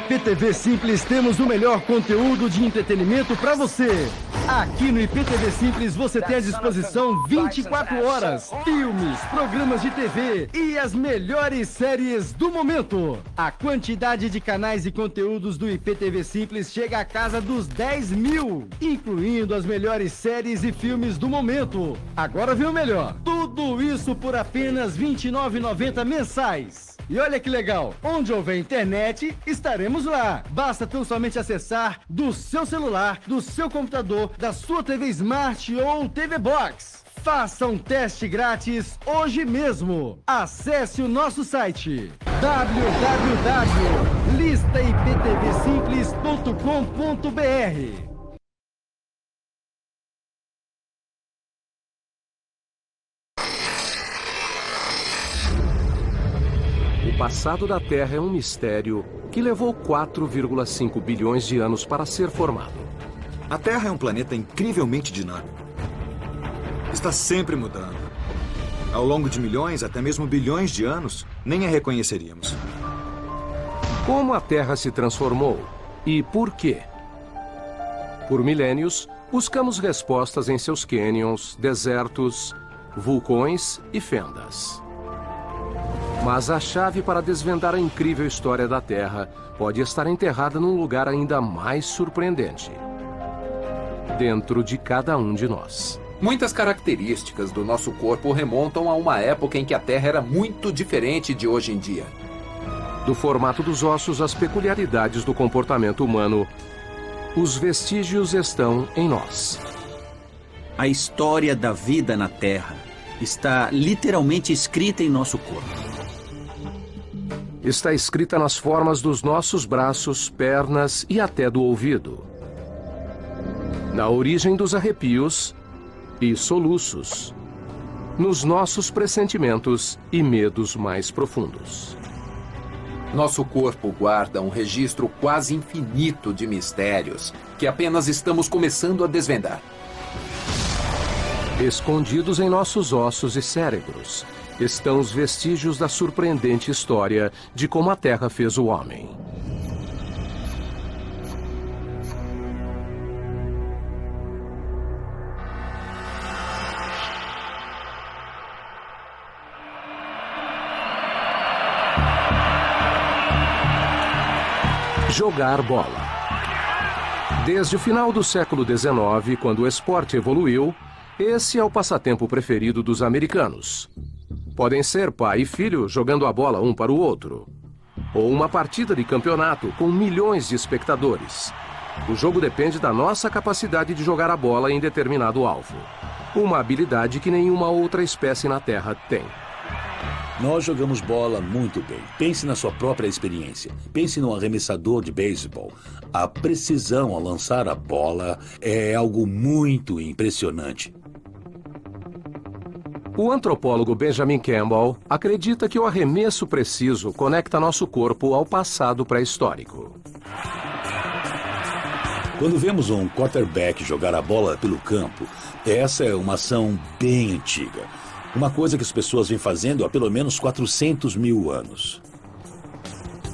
IPTV Simples temos o melhor conteúdo de entretenimento para você. Aqui no IPTV Simples você tem à disposição 24 horas, filmes, programas de TV e as melhores séries do momento. A quantidade de canais e conteúdos do IPTV Simples chega à casa dos 10 mil, incluindo as melhores séries e filmes do momento. Agora o melhor: tudo isso por apenas R$ 29,90 mensais. E olha que legal, onde houver internet, estaremos lá. Basta tão somente acessar do seu celular, do seu computador, da sua TV Smart ou TV Box. Faça um teste grátis hoje mesmo. Acesse o nosso site www.listaiptvsimples.com.br. passado da Terra é um mistério que levou 4,5 bilhões de anos para ser formado. A Terra é um planeta incrivelmente dinâmico. Está sempre mudando. Ao longo de milhões, até mesmo bilhões de anos, nem a reconheceríamos. Como a Terra se transformou e por quê? Por milênios, buscamos respostas em seus cânions, desertos, vulcões e fendas. Mas a chave para desvendar a incrível história da Terra pode estar enterrada num lugar ainda mais surpreendente dentro de cada um de nós. Muitas características do nosso corpo remontam a uma época em que a Terra era muito diferente de hoje em dia. Do formato dos ossos às peculiaridades do comportamento humano, os vestígios estão em nós. A história da vida na Terra está literalmente escrita em nosso corpo. Está escrita nas formas dos nossos braços, pernas e até do ouvido. Na origem dos arrepios e soluços. Nos nossos pressentimentos e medos mais profundos. Nosso corpo guarda um registro quase infinito de mistérios que apenas estamos começando a desvendar. Escondidos em nossos ossos e cérebros estão os vestígios da surpreendente história de como a Terra fez o homem. Jogar bola. Desde o final do século XIX, quando o esporte evoluiu, esse é o passatempo preferido dos americanos. Podem ser pai e filho jogando a bola um para o outro. Ou uma partida de campeonato com milhões de espectadores. O jogo depende da nossa capacidade de jogar a bola em determinado alvo. Uma habilidade que nenhuma outra espécie na Terra tem. Nós jogamos bola muito bem. Pense na sua própria experiência. Pense no arremessador de beisebol. A precisão ao lançar a bola é algo muito impressionante. O antropólogo Benjamin Campbell acredita que o arremesso preciso conecta nosso corpo ao passado pré-histórico. Quando vemos um quarterback jogar a bola pelo campo, essa é uma ação bem antiga. Uma coisa que as pessoas vêm fazendo há pelo menos 400 mil anos.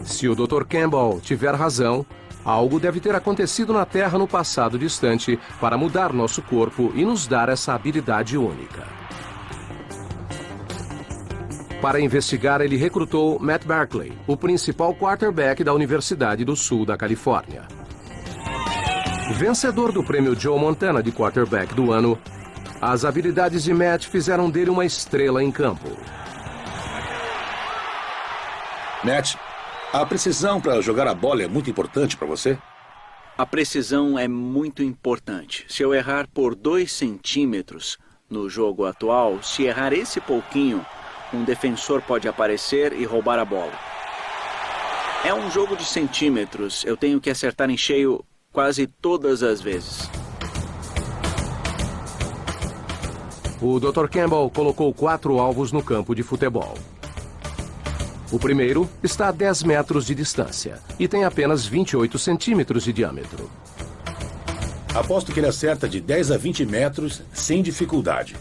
Se o Dr. Campbell tiver razão, algo deve ter acontecido na Terra no passado distante para mudar nosso corpo e nos dar essa habilidade única. Para investigar, ele recrutou Matt Barkley, o principal quarterback da Universidade do Sul da Califórnia. Vencedor do prêmio Joe Montana de quarterback do ano, as habilidades de Matt fizeram dele uma estrela em campo. Matt, a precisão para jogar a bola é muito importante para você? A precisão é muito importante. Se eu errar por dois centímetros no jogo atual, se errar esse pouquinho, um defensor pode aparecer e roubar a bola. É um jogo de centímetros. Eu tenho que acertar em cheio quase todas as vezes. O Dr. Campbell colocou quatro alvos no campo de futebol. O primeiro está a 10 metros de distância e tem apenas 28 centímetros de diâmetro. Aposto que ele acerta de 10 a 20 metros sem dificuldade.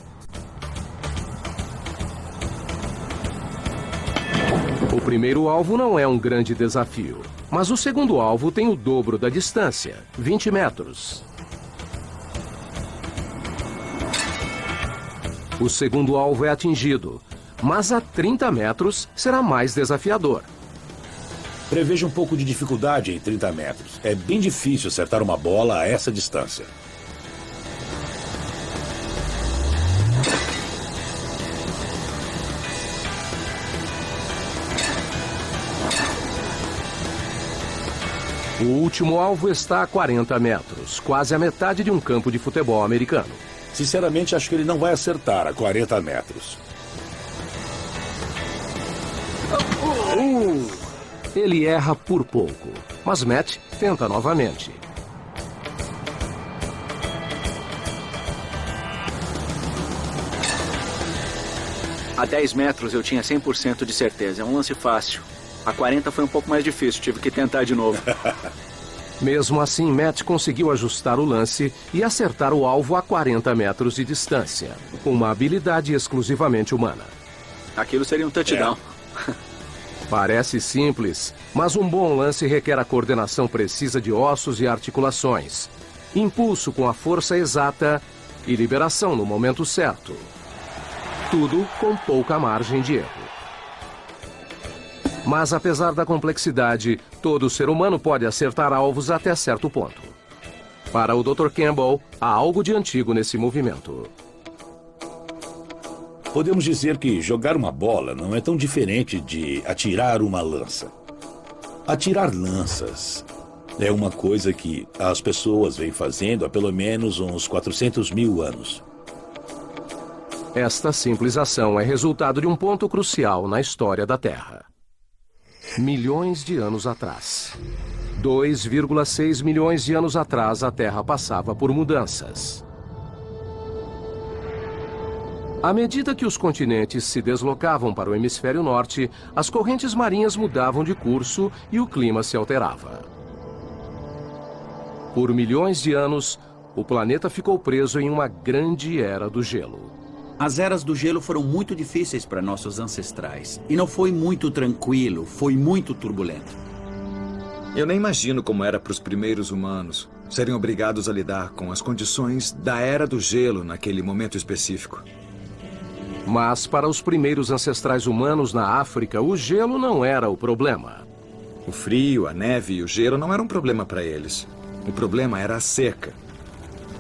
O primeiro alvo não é um grande desafio. Mas o segundo alvo tem o dobro da distância, 20 metros. O segundo alvo é atingido, mas a 30 metros será mais desafiador. Preveja um pouco de dificuldade em 30 metros. É bem difícil acertar uma bola a essa distância. O último alvo está a 40 metros, quase a metade de um campo de futebol americano. Sinceramente, acho que ele não vai acertar a 40 metros. Ele erra por pouco, mas Matt tenta novamente. A 10 metros eu tinha 100% de certeza. É um lance fácil. A 40 foi um pouco mais difícil, tive que tentar de novo. Mesmo assim, Matt conseguiu ajustar o lance e acertar o alvo a 40 metros de distância, com uma habilidade exclusivamente humana. Aquilo seria um touchdown. Parece simples, mas um bom lance requer a coordenação precisa de ossos e articulações, impulso com a força exata e liberação no momento certo. Tudo com pouca margem de erro. Mas apesar da complexidade, todo ser humano pode acertar alvos até certo ponto. Para o Dr. Campbell, há algo de antigo nesse movimento. Podemos dizer que jogar uma bola não é tão diferente de atirar uma lança. Atirar lanças é uma coisa que as pessoas vêm fazendo há pelo menos uns 400 mil anos. Esta simples ação é resultado de um ponto crucial na história da Terra. Milhões de anos atrás. 2,6 milhões de anos atrás, a Terra passava por mudanças. À medida que os continentes se deslocavam para o hemisfério norte, as correntes marinhas mudavam de curso e o clima se alterava. Por milhões de anos, o planeta ficou preso em uma grande era do gelo. As eras do gelo foram muito difíceis para nossos ancestrais. E não foi muito tranquilo, foi muito turbulento. Eu nem imagino como era para os primeiros humanos serem obrigados a lidar com as condições da era do gelo naquele momento específico. Mas para os primeiros ancestrais humanos na África, o gelo não era o problema. O frio, a neve e o gelo não eram um problema para eles. O problema era a seca.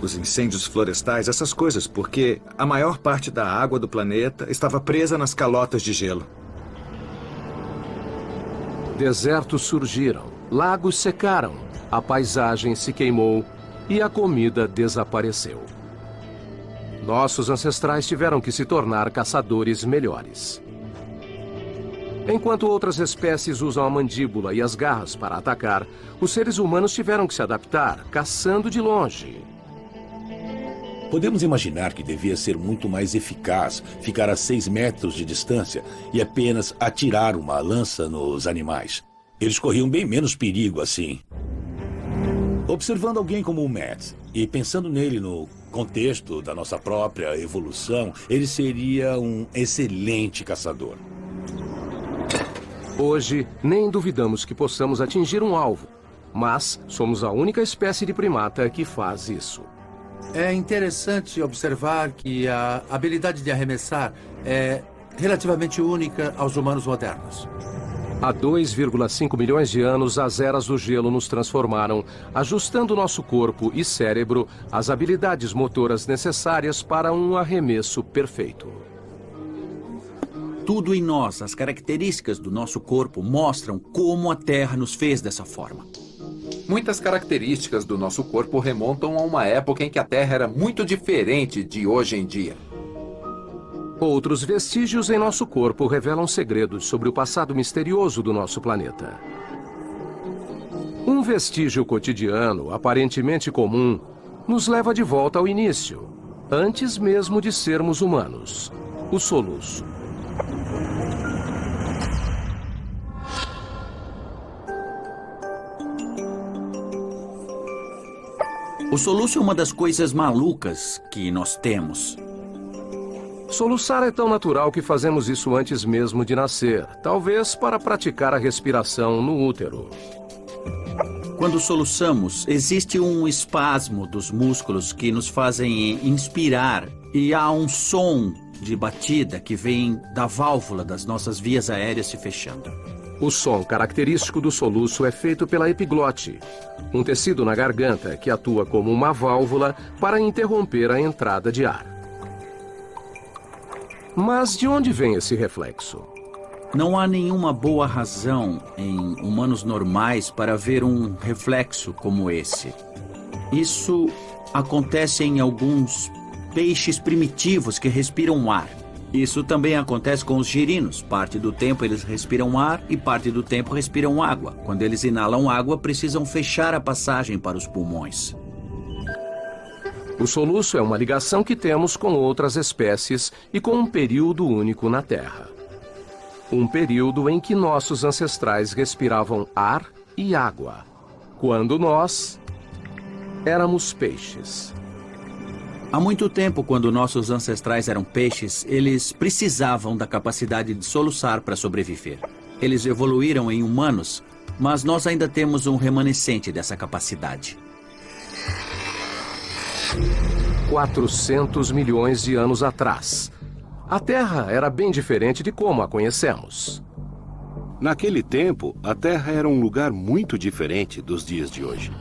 Os incêndios florestais, essas coisas, porque a maior parte da água do planeta estava presa nas calotas de gelo. Desertos surgiram, lagos secaram, a paisagem se queimou e a comida desapareceu. Nossos ancestrais tiveram que se tornar caçadores melhores. Enquanto outras espécies usam a mandíbula e as garras para atacar, os seres humanos tiveram que se adaptar, caçando de longe. Podemos imaginar que devia ser muito mais eficaz ficar a seis metros de distância e apenas atirar uma lança nos animais. Eles corriam bem menos perigo assim. Observando alguém como o Matt e pensando nele no contexto da nossa própria evolução, ele seria um excelente caçador. Hoje, nem duvidamos que possamos atingir um alvo, mas somos a única espécie de primata que faz isso. É interessante observar que a habilidade de arremessar é relativamente única aos humanos modernos. Há 2,5 milhões de anos, as eras do gelo nos transformaram, ajustando nosso corpo e cérebro às habilidades motoras necessárias para um arremesso perfeito. Tudo em nós, as características do nosso corpo, mostram como a Terra nos fez dessa forma. Muitas características do nosso corpo remontam a uma época em que a Terra era muito diferente de hoje em dia. Outros vestígios em nosso corpo revelam segredos sobre o passado misterioso do nosso planeta. Um vestígio cotidiano, aparentemente comum, nos leva de volta ao início, antes mesmo de sermos humanos: o soluço. O soluço é uma das coisas malucas que nós temos. Soluçar é tão natural que fazemos isso antes mesmo de nascer, talvez para praticar a respiração no útero. Quando soluçamos, existe um espasmo dos músculos que nos fazem inspirar e há um som de batida que vem da válvula das nossas vias aéreas se fechando. O som característico do soluço é feito pela epiglote, um tecido na garganta que atua como uma válvula para interromper a entrada de ar. Mas de onde vem esse reflexo? Não há nenhuma boa razão em humanos normais para ver um reflexo como esse. Isso acontece em alguns peixes primitivos que respiram ar. Isso também acontece com os girinos. Parte do tempo eles respiram ar e parte do tempo respiram água. Quando eles inalam água, precisam fechar a passagem para os pulmões. O soluço é uma ligação que temos com outras espécies e com um período único na Terra. Um período em que nossos ancestrais respiravam ar e água, quando nós éramos peixes. Há muito tempo, quando nossos ancestrais eram peixes, eles precisavam da capacidade de soluçar para sobreviver. Eles evoluíram em humanos, mas nós ainda temos um remanescente dessa capacidade. 400 milhões de anos atrás. A Terra era bem diferente de como a conhecemos. Naquele tempo, a Terra era um lugar muito diferente dos dias de hoje.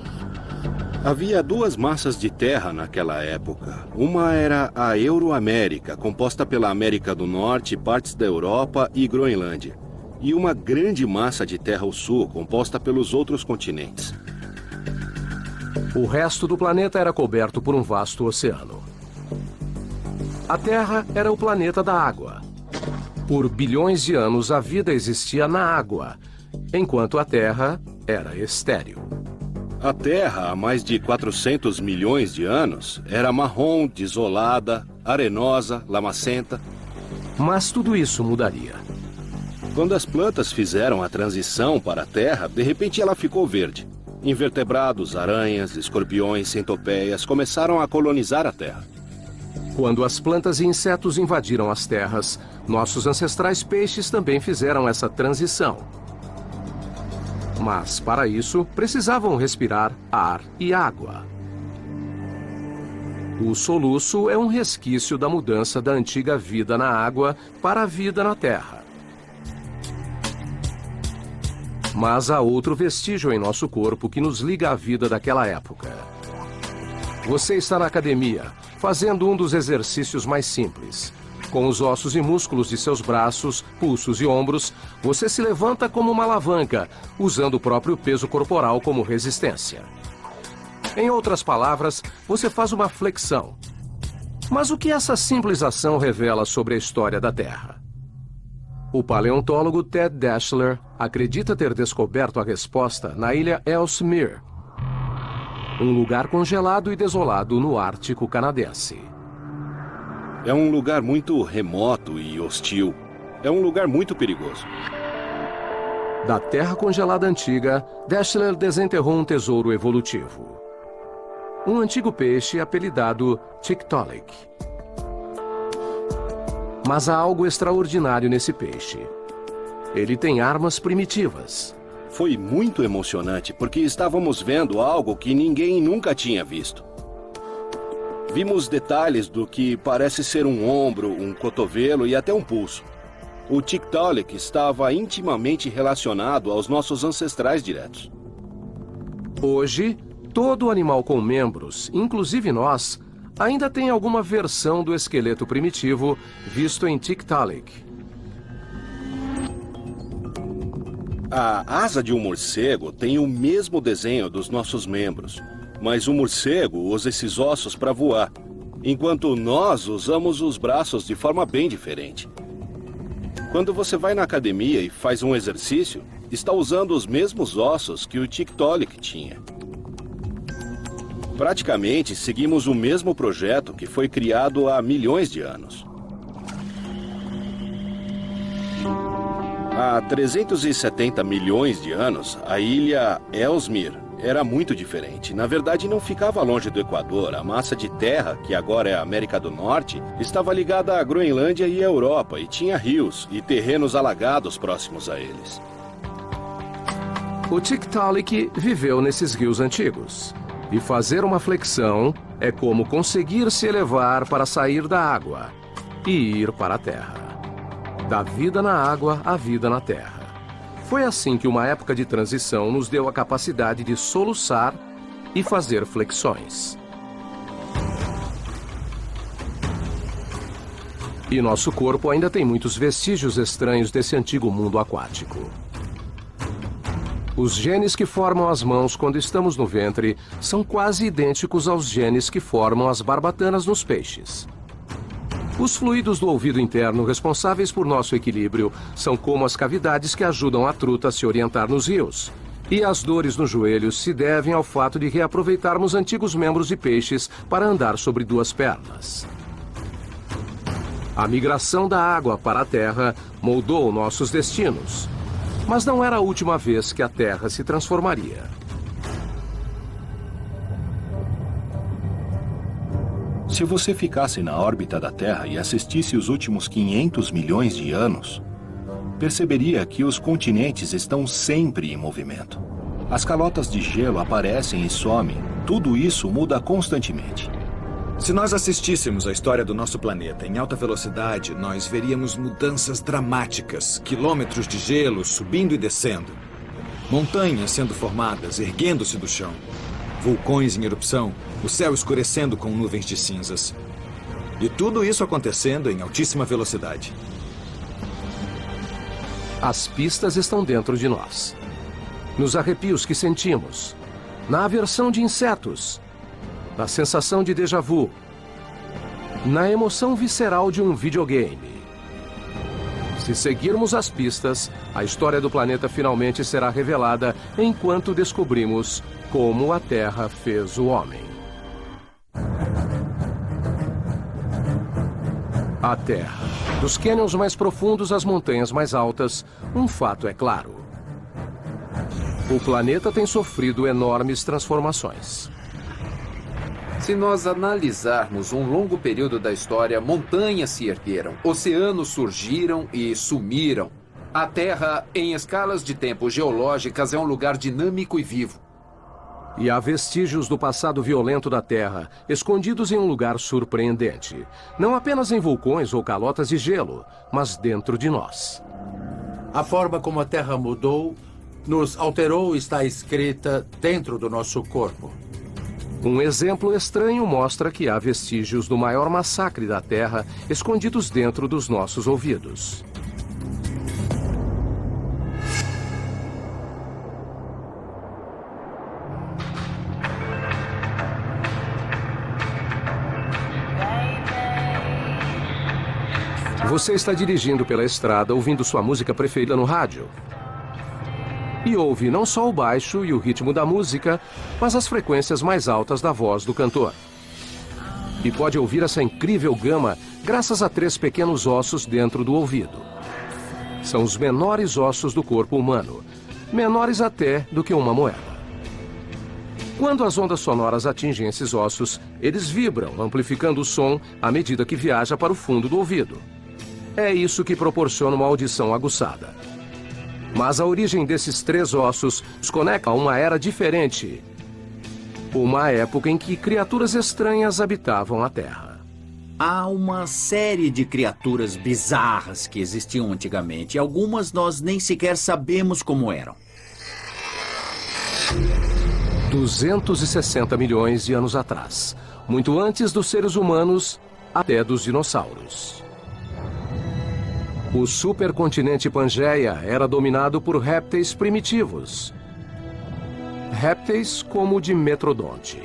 Havia duas massas de terra naquela época. Uma era a Euroamérica, composta pela América do Norte, partes da Europa e Groenlândia. E uma grande massa de terra ao sul, composta pelos outros continentes. O resto do planeta era coberto por um vasto oceano. A Terra era o planeta da água. Por bilhões de anos, a vida existia na água, enquanto a Terra era estéril. A Terra, há mais de 400 milhões de anos, era marrom, desolada, arenosa, lamacenta. Mas tudo isso mudaria. Quando as plantas fizeram a transição para a Terra, de repente ela ficou verde. Invertebrados, aranhas, escorpiões, centopeias começaram a colonizar a Terra. Quando as plantas e insetos invadiram as terras, nossos ancestrais peixes também fizeram essa transição. Mas, para isso, precisavam respirar ar e água. O soluço é um resquício da mudança da antiga vida na água para a vida na terra. Mas há outro vestígio em nosso corpo que nos liga à vida daquela época. Você está na academia, fazendo um dos exercícios mais simples. Com os ossos e músculos de seus braços, pulsos e ombros, você se levanta como uma alavanca, usando o próprio peso corporal como resistência. Em outras palavras, você faz uma flexão. Mas o que essa simples ação revela sobre a história da Terra? O paleontólogo Ted Daschler acredita ter descoberto a resposta na ilha Ellesmere, um lugar congelado e desolado no Ártico canadense. É um lugar muito remoto e hostil. É um lugar muito perigoso. Da terra congelada antiga, Daschler desenterrou um tesouro evolutivo. Um antigo peixe apelidado Tiktaalik. Mas há algo extraordinário nesse peixe. Ele tem armas primitivas. Foi muito emocionante porque estávamos vendo algo que ninguém nunca tinha visto. Vimos detalhes do que parece ser um ombro, um cotovelo e até um pulso. O Tiktaalik estava intimamente relacionado aos nossos ancestrais diretos. Hoje, todo animal com membros, inclusive nós, ainda tem alguma versão do esqueleto primitivo visto em Tiktaalik. A asa de um morcego tem o mesmo desenho dos nossos membros, mas o morcego usa esses ossos para voar, enquanto nós usamos os braços de forma bem diferente. Quando você vai na academia e faz um exercício, está usando os mesmos ossos que o Tiktaalik tinha. Praticamente seguimos o mesmo projeto que foi criado há milhões de anos. Há 370 milhões de anos, a ilha Ellesmere era muito diferente. Na verdade, não ficava longe do Equador. A massa de terra, que agora é a América do Norte, estava ligada à Groenlândia e à Europa e tinha rios e terrenos alagados próximos a eles. O Tiktaalik viveu nesses rios antigos. E fazer uma flexão é como conseguir se elevar para sair da água e ir para a terra. Da vida na água à vida na terra. Foi assim que uma época de transição nos deu a capacidade de soluçar e fazer flexões. E nosso corpo ainda tem muitos vestígios estranhos desse antigo mundo aquático. Os genes que formam as mãos quando estamos no ventre são quase idênticos aos genes que formam as barbatanas nos peixes. Os fluidos do ouvido interno responsáveis por nosso equilíbrio são como as cavidades que ajudam a truta a se orientar nos rios. E as dores nos joelhos se devem ao fato de reaproveitarmos antigos membros de peixes para andar sobre duas pernas. A migração da água para a terra moldou nossos destinos. Mas não era a última vez que a Terra se transformaria. Se você ficasse na órbita da Terra e assistisse os últimos 500 milhões de anos, perceberia que os continentes estão sempre em movimento. As calotas de gelo aparecem e somem. Tudo isso muda constantemente. Se nós assistíssemos a história do nosso planeta em alta velocidade, nós veríamos mudanças dramáticas, quilômetros de gelo subindo e descendo, montanhas sendo formadas, erguendo-se do chão, vulcões em erupção, o céu escurecendo com nuvens de cinzas. E tudo isso acontecendo em altíssima velocidade. As pistas estão dentro de nós. Nos arrepios que sentimos, na aversão de insetos, na sensação de déjà vu, na emoção visceral de um videogame. Se seguirmos as pistas, a história do planeta finalmente será revelada enquanto descobrimos como a Terra fez o homem. A Terra. Dos cânions mais profundos às montanhas mais altas, um fato é claro. O planeta tem sofrido enormes transformações. Se nós analisarmos um longo período da história, montanhas se ergueram, oceanos surgiram e sumiram. A Terra, em escalas de tempo geológicas, é um lugar dinâmico e vivo. E há vestígios do passado violento da Terra, escondidos em um lugar surpreendente. Não apenas em vulcões ou calotas de gelo, mas dentro de nós. A forma como a Terra mudou nos alterou está escrita dentro do nosso corpo. Um exemplo estranho mostra que há vestígios do maior massacre da Terra escondidos dentro dos nossos ouvidos. Você está dirigindo pela estrada ouvindo sua música preferida no rádio. E ouve não só o baixo e o ritmo da música, mas as frequências mais altas da voz do cantor. E pode ouvir essa incrível gama graças a três pequenos ossos dentro do ouvido. São os menores ossos do corpo humano, menores até do que uma moeda. Quando as ondas sonoras atingem esses ossos, eles vibram, amplificando o som à medida que viaja para o fundo do ouvido. É isso que proporciona uma audição aguçada. Mas a origem desses três ossos os conecta a uma era diferente. Uma época em que criaturas estranhas habitavam a Terra. Há uma série de criaturas bizarras que existiam antigamente. E algumas nós nem sequer sabemos como eram. 260 milhões de anos atrás. Muito antes dos seres humanos até dos dinossauros. O supercontinente Pangeia era dominado por répteis primitivos. Répteis como o de Metrodonte.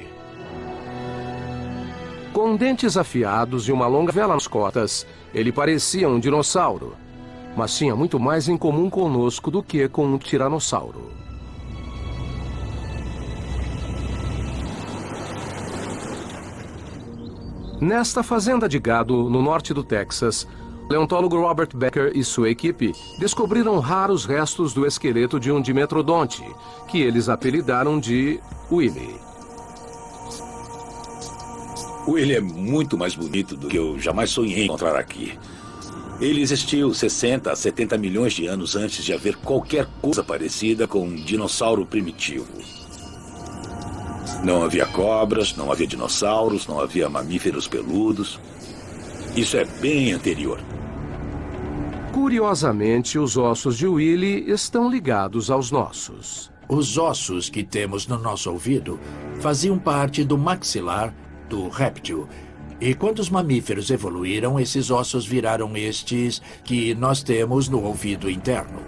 Com dentes afiados e uma longa vela nas cotas, ele parecia um dinossauro, mas tinha muito mais em comum conosco do que com um tiranossauro. Nesta fazenda de gado, no norte do Texas, o paleontólogo Robert Becker e sua equipe descobriram raros restos do esqueleto de um dimetrodonte, que eles apelidaram de Willy. Ele é muito mais bonito do que eu jamais sonhei encontrar aqui. Ele existiu 60 a 70 milhões de anos antes de haver qualquer coisa parecida com um dinossauro primitivo. Não havia cobras, não havia dinossauros, não havia mamíferos peludos. Isso é bem anterior. Curiosamente, os ossos de Willy estão ligados aos nossos. Os ossos que temos no nosso ouvido faziam parte do maxilar do réptil. E quando os mamíferos evoluíram, esses ossos viraram estes que nós temos no ouvido interno.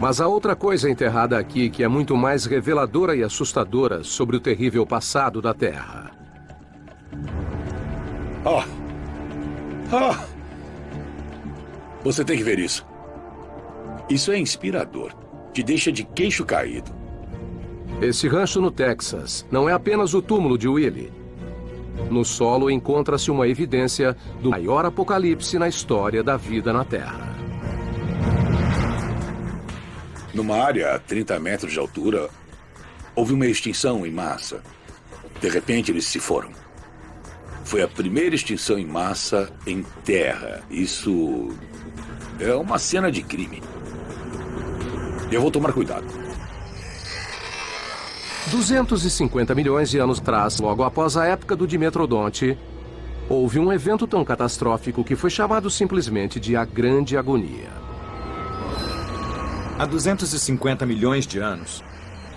Mas há outra coisa enterrada aqui que é muito mais reveladora e assustadora sobre o terrível passado da Terra. Ah! Ah! Você tem que ver isso. Isso é inspirador. Te deixa de queixo caído. Esse rancho no Texas não é apenas o túmulo de Willie. No solo encontra-se uma evidência do maior apocalipse na história da vida na Terra. Numa área a 30 metros de altura, houve uma extinção em massa. De repente, eles se foram. Foi a primeira extinção em massa em terra. Isso é uma cena de crime. Eu vou tomar cuidado. 250 milhões de anos atrás, logo após a época do Dimetrodonte, houve um evento tão catastrófico que foi chamado simplesmente de a Grande Agonia. Há 250 milhões de anos,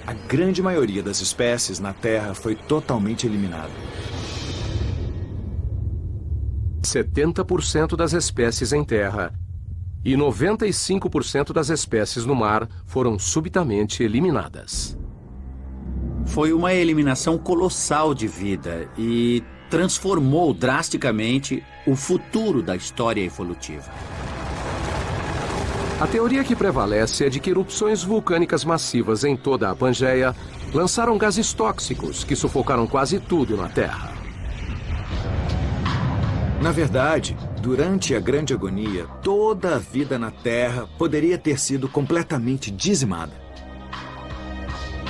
a grande maioria das espécies na Terra foi totalmente eliminada. 70% das espécies em terra e 95% das espécies no mar foram subitamente eliminadas. Foi uma eliminação colossal de vida e transformou drasticamente o futuro da história evolutiva. A teoria que prevalece é de que erupções vulcânicas massivas em toda a Pangeia lançaram gases tóxicos que sufocaram quase tudo na Terra. Na verdade, durante a Grande Agonia, toda a vida na Terra poderia ter sido completamente dizimada.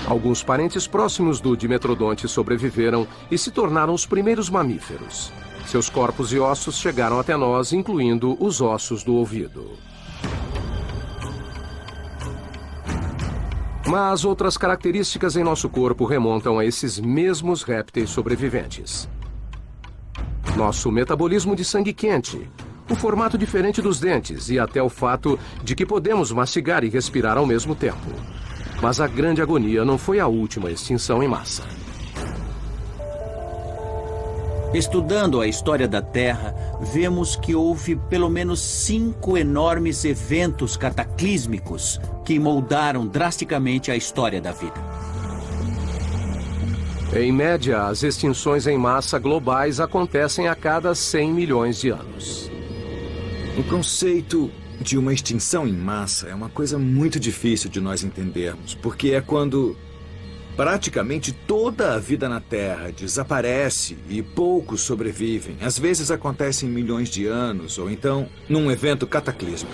Alguns parentes próximos do Dimetrodonte sobreviveram e se tornaram os primeiros mamíferos. Seus corpos e ossos chegaram até nós, incluindo os ossos do ouvido. Mas outras características em nosso corpo remontam a esses mesmos répteis sobreviventes. Nosso metabolismo de sangue quente, o formato diferente dos dentes e até o fato de que podemos mastigar e respirar ao mesmo tempo. Mas a grande agonia não foi a última extinção em massa. Estudando a história da Terra, vemos que houve pelo menos cinco enormes eventos cataclísmicos que moldaram drasticamente a história da vida. Em média, as extinções em massa globais acontecem a cada 100 milhões de anos. O conceito de uma extinção em massa é uma coisa muito difícil de nós entendermos, porque é quando praticamente toda a vida na Terra desaparece e poucos sobrevivem. Às vezes acontece em milhões de anos, ou então num evento cataclísmico.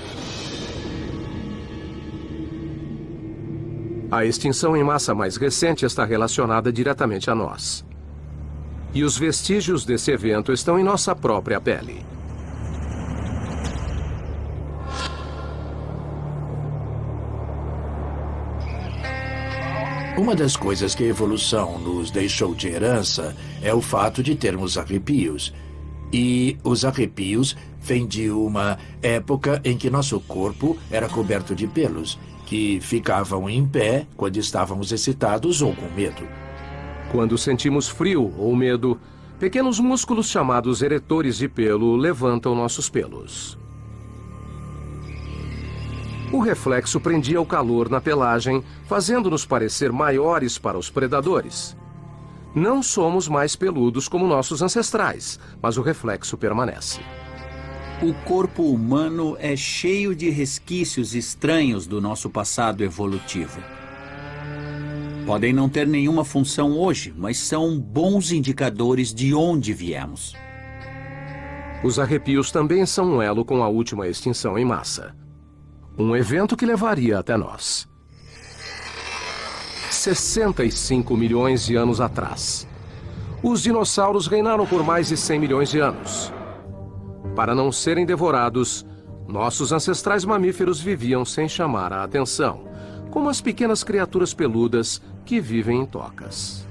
A extinção em massa mais recente está relacionada diretamente a nós. E os vestígios desse evento estão em nossa própria pele. Uma das coisas que a evolução nos deixou de herança é o fato de termos arrepios. E os arrepios vêm de uma época em que nosso corpo era coberto de pelos, que ficavam em pé quando estávamos excitados ou com medo. Quando sentimos frio ou medo, pequenos músculos chamados eretores de pelo levantam nossos pelos. O reflexo prendia o calor na pelagem, fazendo-nos parecer maiores para os predadores. Não somos mais peludos como nossos ancestrais, mas o reflexo permanece. O corpo humano é cheio de resquícios estranhos do nosso passado evolutivo. Podem não ter nenhuma função hoje, mas são bons indicadores de onde viemos. Os arrepios também são um elo com a última extinção em massa. Um evento que levaria até nós. 65 milhões de anos atrás. Os dinossauros reinaram por mais de 100 milhões de anos. Para não serem devorados, nossos ancestrais mamíferos viviam sem chamar a atenção, como as pequenas criaturas peludas que vivem em tocas.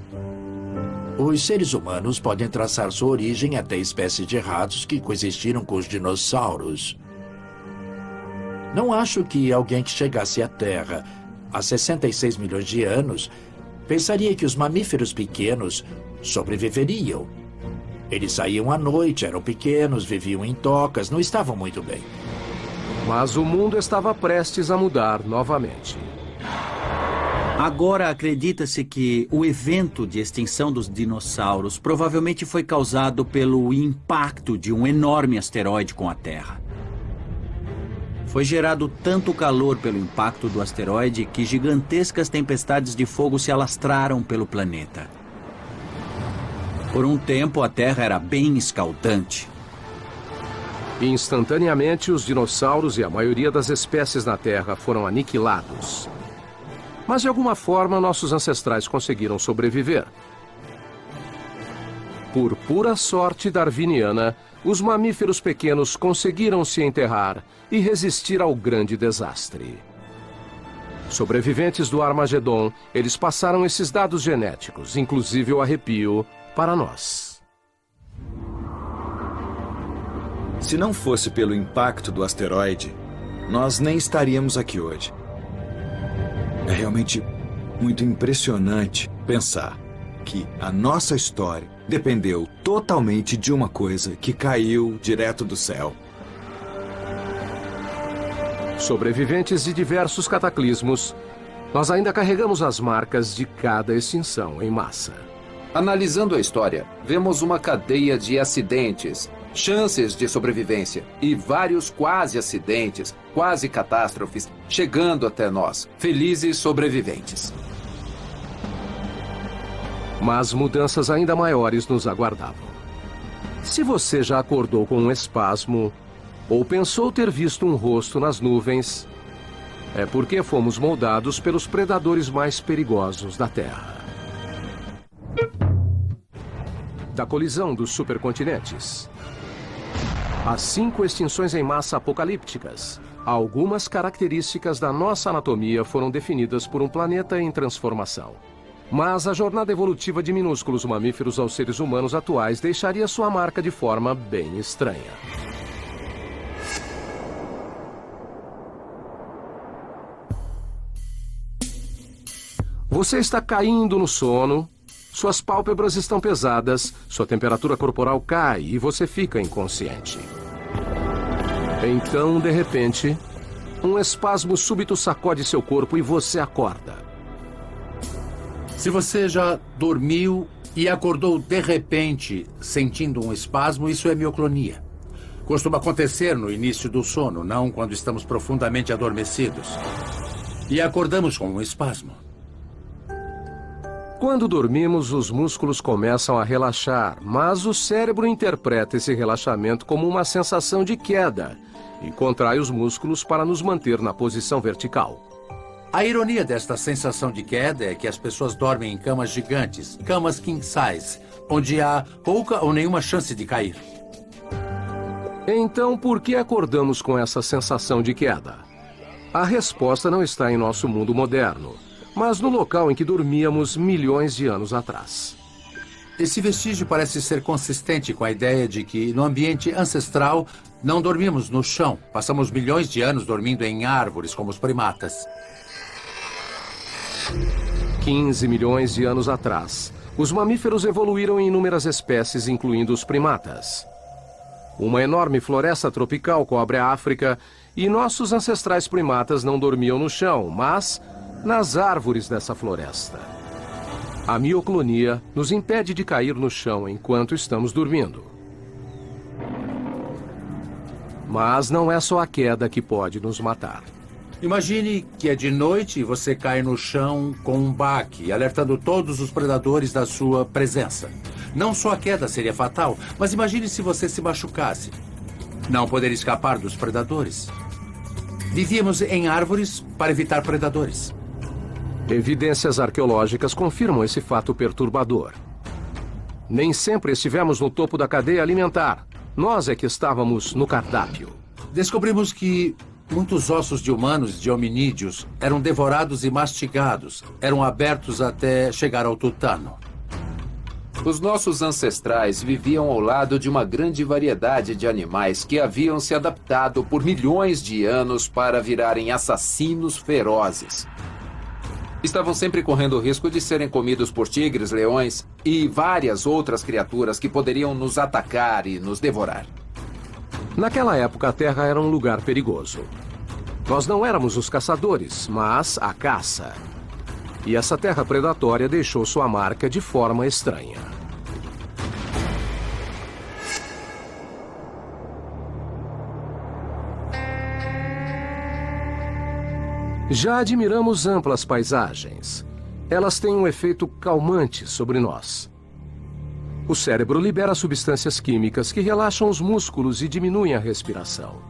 Os seres humanos podem traçar sua origem até espécies de ratos que coexistiram com os dinossauros. Não acho que alguém que chegasse à Terra há 66 milhões de anos pensaria que os mamíferos pequenos sobreviveriam. Eles saíam à noite, eram pequenos, viviam em tocas, não estavam muito bem. Mas o mundo estava prestes a mudar novamente. Agora acredita-se que o evento de extinção dos dinossauros provavelmente foi causado pelo impacto de um enorme asteroide com a Terra. Foi gerado tanto calor pelo impacto do asteroide que gigantescas tempestades de fogo se alastraram pelo planeta. Por um tempo, a Terra era bem escaldante. Instantaneamente, os dinossauros e a maioria das espécies na Terra foram aniquilados. Mas de alguma forma, nossos ancestrais conseguiram sobreviver. Por pura sorte darwiniana, os mamíferos pequenos conseguiram se enterrar e resistir ao grande desastre. Sobreviventes do Armagedon, eles passaram esses dados genéticos, inclusive o arrepio, para nós. Se não fosse pelo impacto do asteroide, nós nem estaríamos aqui hoje. É realmente muito impressionante pensar que a nossa história dependeu totalmente de uma coisa que caiu direto do céu. Sobreviventes de diversos cataclismos, nós ainda carregamos as marcas de cada extinção em massa. Analisando a história, vemos uma cadeia de acidentes, chances de sobrevivência e vários quase acidentes, quase catástrofes chegando até nós, felizes sobreviventes. Mas mudanças ainda maiores nos aguardavam. Se você já acordou com um espasmo ou pensou ter visto um rosto nas nuvens, é porque fomos moldados pelos predadores mais perigosos da Terra. Da colisão dos supercontinentes. As cinco extinções em massa apocalípticas. Algumas características da nossa anatomia foram definidas por um planeta em transformação. Mas a jornada evolutiva de minúsculos mamíferos aos seres humanos atuais deixaria sua marca de forma bem estranha. Você está caindo no sono, suas pálpebras estão pesadas, sua temperatura corporal cai e você fica inconsciente. Então, de repente, um espasmo súbito sacode seu corpo e você acorda. Se você já dormiu e acordou de repente sentindo um espasmo, isso é mioclonia. Costuma acontecer no início do sono, não quando estamos profundamente adormecidos. E acordamos com um espasmo. Quando dormimos, os músculos começam a relaxar, mas o cérebro interpreta esse relaxamento como uma sensação de queda e contrai os músculos para nos manter na posição vertical. A ironia desta sensação de queda é que as pessoas dormem em camas gigantes, camas king size, onde há pouca ou nenhuma chance de cair. Então, por que acordamos com essa sensação de queda? A resposta não está em nosso mundo moderno, mas no local em que dormíamos milhões de anos atrás. Esse vestígio parece ser consistente com a ideia de que, no ambiente ancestral, não dormimos no chão. Passamos milhões de anos dormindo em árvores, como os primatas. 15 milhões de anos atrás, os mamíferos evoluíram em inúmeras espécies, incluindo os primatas. Uma enorme floresta tropical cobre a África e nossos ancestrais primatas não dormiam no chão, mas nas árvores dessa floresta. A mioclonia nos impede de cair no chão enquanto estamos dormindo. Mas não é só a queda que pode nos matar. Imagine que é de noite e você cai no chão com um baque, alertando todos os predadores da sua presença. Não só a queda seria fatal, mas imagine se você se machucasse. Não poderia escapar dos predadores. Vivíamos em árvores para evitar predadores. Evidências arqueológicas confirmam esse fato perturbador. Nem sempre estivemos no topo da cadeia alimentar. Nós é que estávamos no cardápio. Descobrimos que muitos ossos de humanos de hominídeos eram devorados e mastigados, eram abertos até chegar ao tutano. Os nossos ancestrais viviam ao lado de uma grande variedade de animais que haviam se adaptado por milhões de anos para virarem assassinos ferozes. Estavam sempre correndo o risco de serem comidos por tigres, leões e várias outras criaturas que poderiam nos atacar e nos devorar. Naquela época, a Terra era um lugar perigoso. Nós não éramos os caçadores, mas a caça. E essa terra predatória deixou sua marca de forma estranha. Já admiramos amplas paisagens. Elas têm um efeito calmante sobre nós. O cérebro libera substâncias químicas que relaxam os músculos e diminuem a respiração.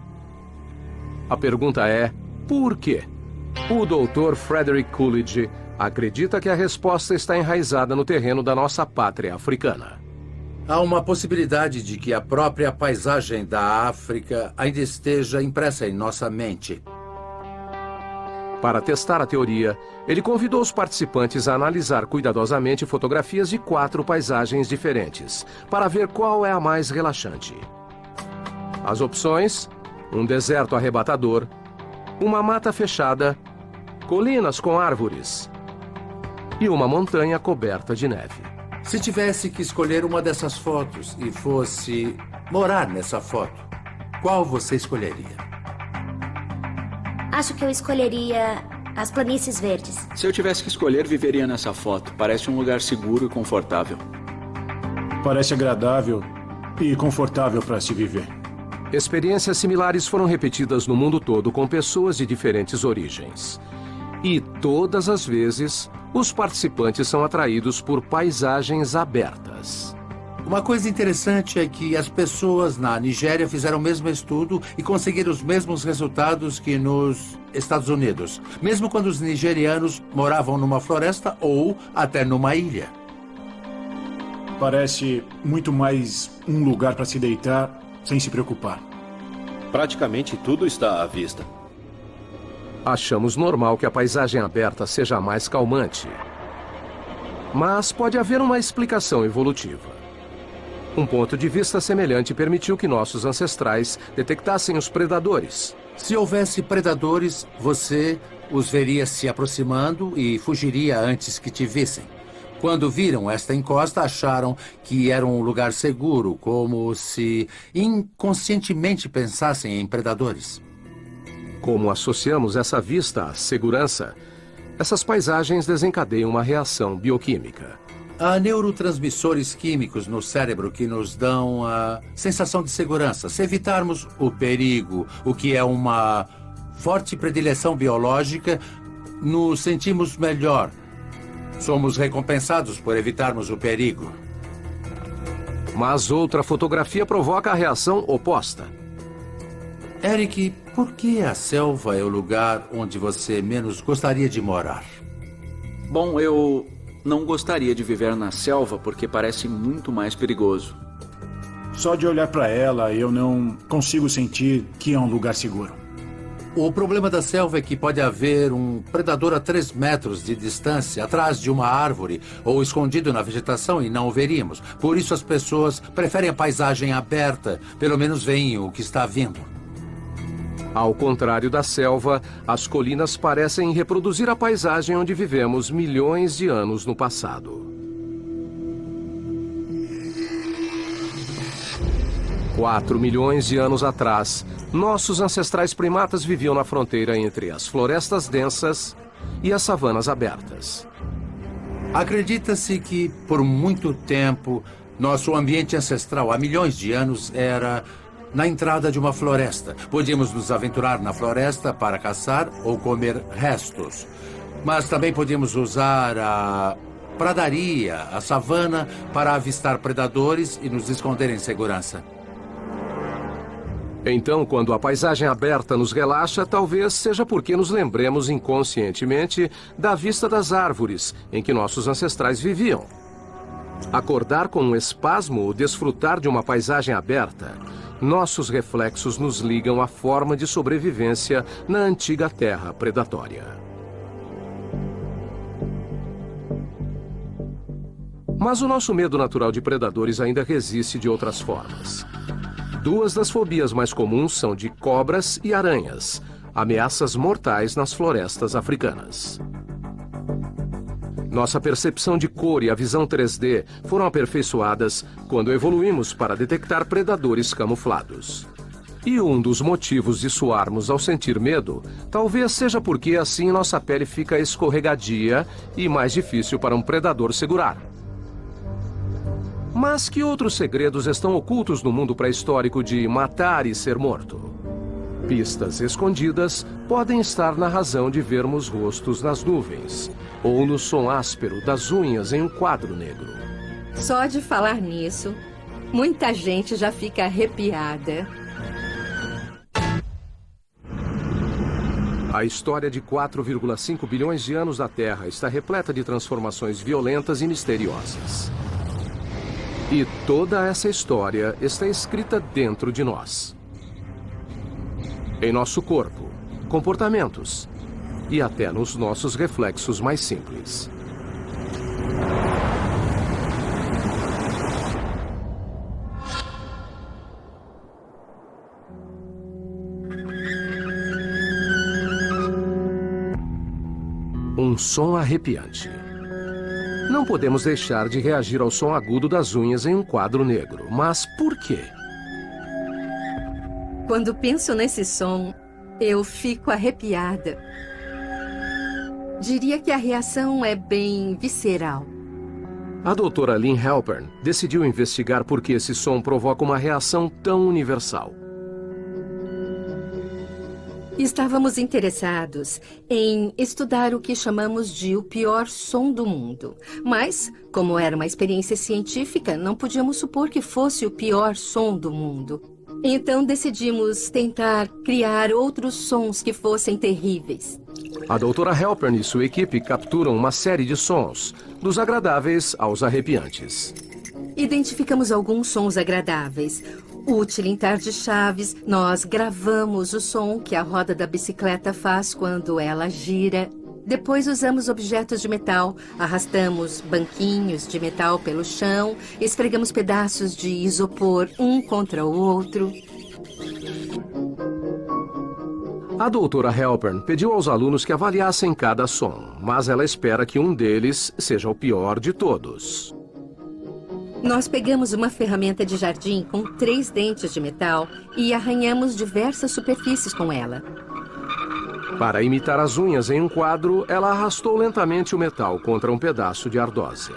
A pergunta é: por quê? O Dr. Frederick Coolidge acredita que a resposta está enraizada no terreno da nossa pátria africana. Há uma possibilidade de que a própria paisagem da África ainda esteja impressa em nossa mente. Para testar a teoria, ele convidou os participantes a analisar cuidadosamente fotografias de quatro paisagens diferentes, para ver qual é a mais relaxante. As opções: um deserto arrebatador, uma mata fechada, colinas com árvores e uma montanha coberta de neve. Se tivesse que escolher uma dessas fotos e fosse morar nessa foto, qual você escolheria? Acho que eu escolheria as planícies verdes. Se eu tivesse que escolher, viveria nessa foto. Parece um lugar seguro e confortável. Parece agradável e confortável para se viver. Experiências similares foram repetidas no mundo todo com pessoas de diferentes origens. E todas as vezes, os participantes são atraídos por paisagens abertas. Uma coisa interessante é que as pessoas na Nigéria fizeram o mesmo estudo e conseguiram os mesmos resultados que nos Estados Unidos, mesmo quando os nigerianos moravam numa floresta ou até numa ilha. Parece muito mais um lugar para se deitar sem se preocupar. Praticamente tudo está à vista. Achamos normal que a paisagem aberta seja mais calmante. Mas pode haver uma explicação evolutiva. Um ponto de vista semelhante permitiu que nossos ancestrais detectassem os predadores. Se houvesse predadores, você os veria se aproximando e fugiria antes que te vissem. Quando viram esta encosta, acharam que era um lugar seguro, como se inconscientemente pensassem em predadores. Como associamos essa vista à segurança, essas paisagens desencadeiam uma reação bioquímica. Há neurotransmissores químicos no cérebro que nos dão a sensação de segurança. Se evitarmos o perigo, o que é uma forte predileção biológica, nos sentimos melhor. Somos recompensados por evitarmos o perigo. Mas outra fotografia provoca a reação oposta. Eric, por que a selva é o lugar onde você menos gostaria de morar? Bom, eu não gostaria de viver na selva porque parece muito mais perigoso. Só de olhar para ela, eu não consigo sentir que é um lugar seguro. O problema da selva é que pode haver um predador a 3 metros de distância, atrás de uma árvore ou escondido na vegetação e não o veríamos. Por isso as pessoas preferem a paisagem aberta, pelo menos veem o que está vindo. Ao contrário da selva, as colinas parecem reproduzir a paisagem onde vivemos milhões de anos no passado. Quatro milhões de anos atrás, nossos ancestrais primatas viviam na fronteira entre as florestas densas e as savanas abertas. Acredita-se que, por muito tempo, nosso ambiente ancestral, há milhões de anos, era na entrada de uma floresta. Podíamos nos aventurar na floresta para caçar ou comer restos. Mas também podíamos usar a pradaria, a savana, para avistar predadores e nos esconder em segurança. Então, quando a paisagem aberta nos relaxa, talvez seja porque nos lembremos inconscientemente da vista das árvores em que nossos ancestrais viviam. Acordar com um espasmo ou desfrutar de uma paisagem aberta nossos reflexos nos ligam à forma de sobrevivência na antiga terra predatória. Mas o nosso medo natural de predadores ainda resiste de outras formas. Duas das fobias mais comuns são de cobras e aranhas, ameaças mortais nas florestas africanas. Nossa percepção de cor e a visão 3D foram aperfeiçoadas quando evoluímos para detectar predadores camuflados. E um dos motivos de suarmos ao sentir medo talvez seja porque assim nossa pele fica escorregadia e mais difícil para um predador segurar. Mas que outros segredos estão ocultos no mundo pré-histórico de matar e ser morto? Pistas escondidas podem estar na razão de vermos rostos nas nuvens, ou no som áspero das unhas em um quadro negro. Só de falar nisso, muita gente já fica arrepiada. A história de 4,5 bilhões de anos da Terra está repleta de transformações violentas e misteriosas. E toda essa história está escrita dentro de nós. Em nosso corpo, comportamentos e até nos nossos reflexos mais simples. Um som arrepiante. Não podemos deixar de reagir ao som agudo das unhas em um quadro negro. Mas por quê? Quando penso nesse som, eu fico arrepiada. Diria que a reação é bem visceral. A doutora Lynn Halpern decidiu investigar por que esse som provoca uma reação tão universal. Estávamos interessados em estudar o que chamamos de o pior som do mundo. Mas, como era uma experiência científica, não podíamos supor que fosse o pior som do mundo. Então decidimos tentar criar outros sons que fossem terríveis. A doutora Halpern e sua equipe capturam uma série de sons, dos agradáveis aos arrepiantes. Identificamos alguns sons agradáveis. O tilintar de chaves, nós gravamos o som que a roda da bicicleta faz quando ela gira. Depois usamos objetos de metal, arrastamos banquinhos de metal pelo chão, esfregamos pedaços de isopor um contra o outro. A doutora Halpern pediu aos alunos que avaliassem cada som, mas ela espera que um deles seja o pior de todos. Nós pegamos uma ferramenta de jardim com três dentes de metal e arranhamos diversas superfícies com ela. Para imitar as unhas em um quadro, ela arrastou lentamente o metal contra um pedaço de ardósia.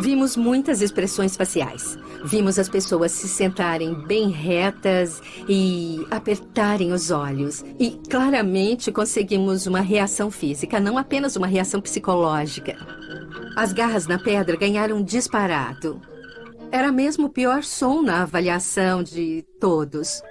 Vimos muitas expressões faciais. Vimos as pessoas se sentarem bem retas e apertarem os olhos. E claramente conseguimos uma reação física, não apenas uma reação psicológica. As garras na pedra ganharam disparado. Era mesmo o pior som na avaliação de todos.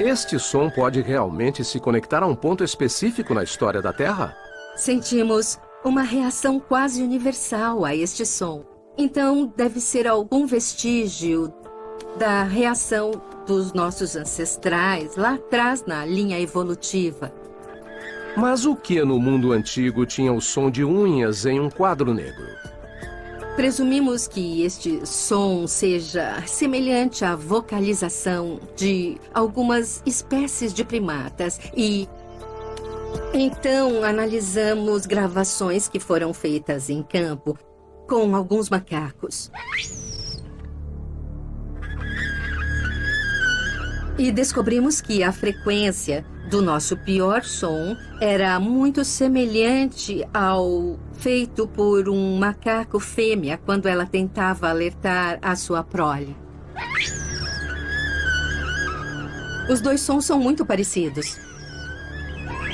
Este som pode realmente se conectar a um ponto específico na história da Terra? Sentimos uma reação quase universal a este som. Então, deve ser algum vestígio da reação dos nossos ancestrais lá atrás na linha evolutiva. Mas o que no mundo antigo tinha o som de unhas em um quadro negro? Presumimos que este som seja semelhante à vocalização de algumas espécies de primatas e então, analisamos gravações que foram feitas em campo com alguns macacos. E descobrimos que a frequência do nosso pior som era muito semelhante ao feito por um macaco fêmea quando ela tentava alertar a sua prole. Os dois sons são muito parecidos.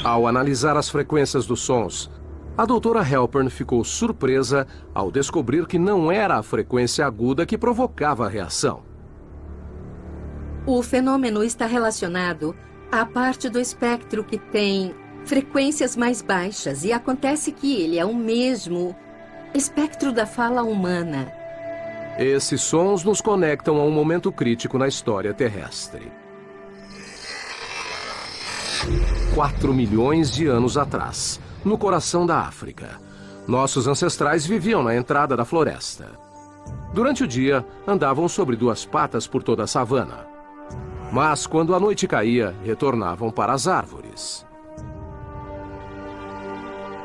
Ao analisar as frequências dos sons, a doutora Halpern ficou surpresa ao descobrir que não era a frequência aguda que provocava a reação. O fenômeno está relacionado à parte do espectro que tem frequências mais baixas e acontece que ele é o mesmo espectro da fala humana. Esses sons nos conectam a um momento crítico na história terrestre. 4 milhões de anos atrás, no coração da África, nossos ancestrais viviam na entrada da floresta. Durante o dia, andavam sobre duas patas por toda a savana. Mas quando a noite caía, retornavam para as árvores.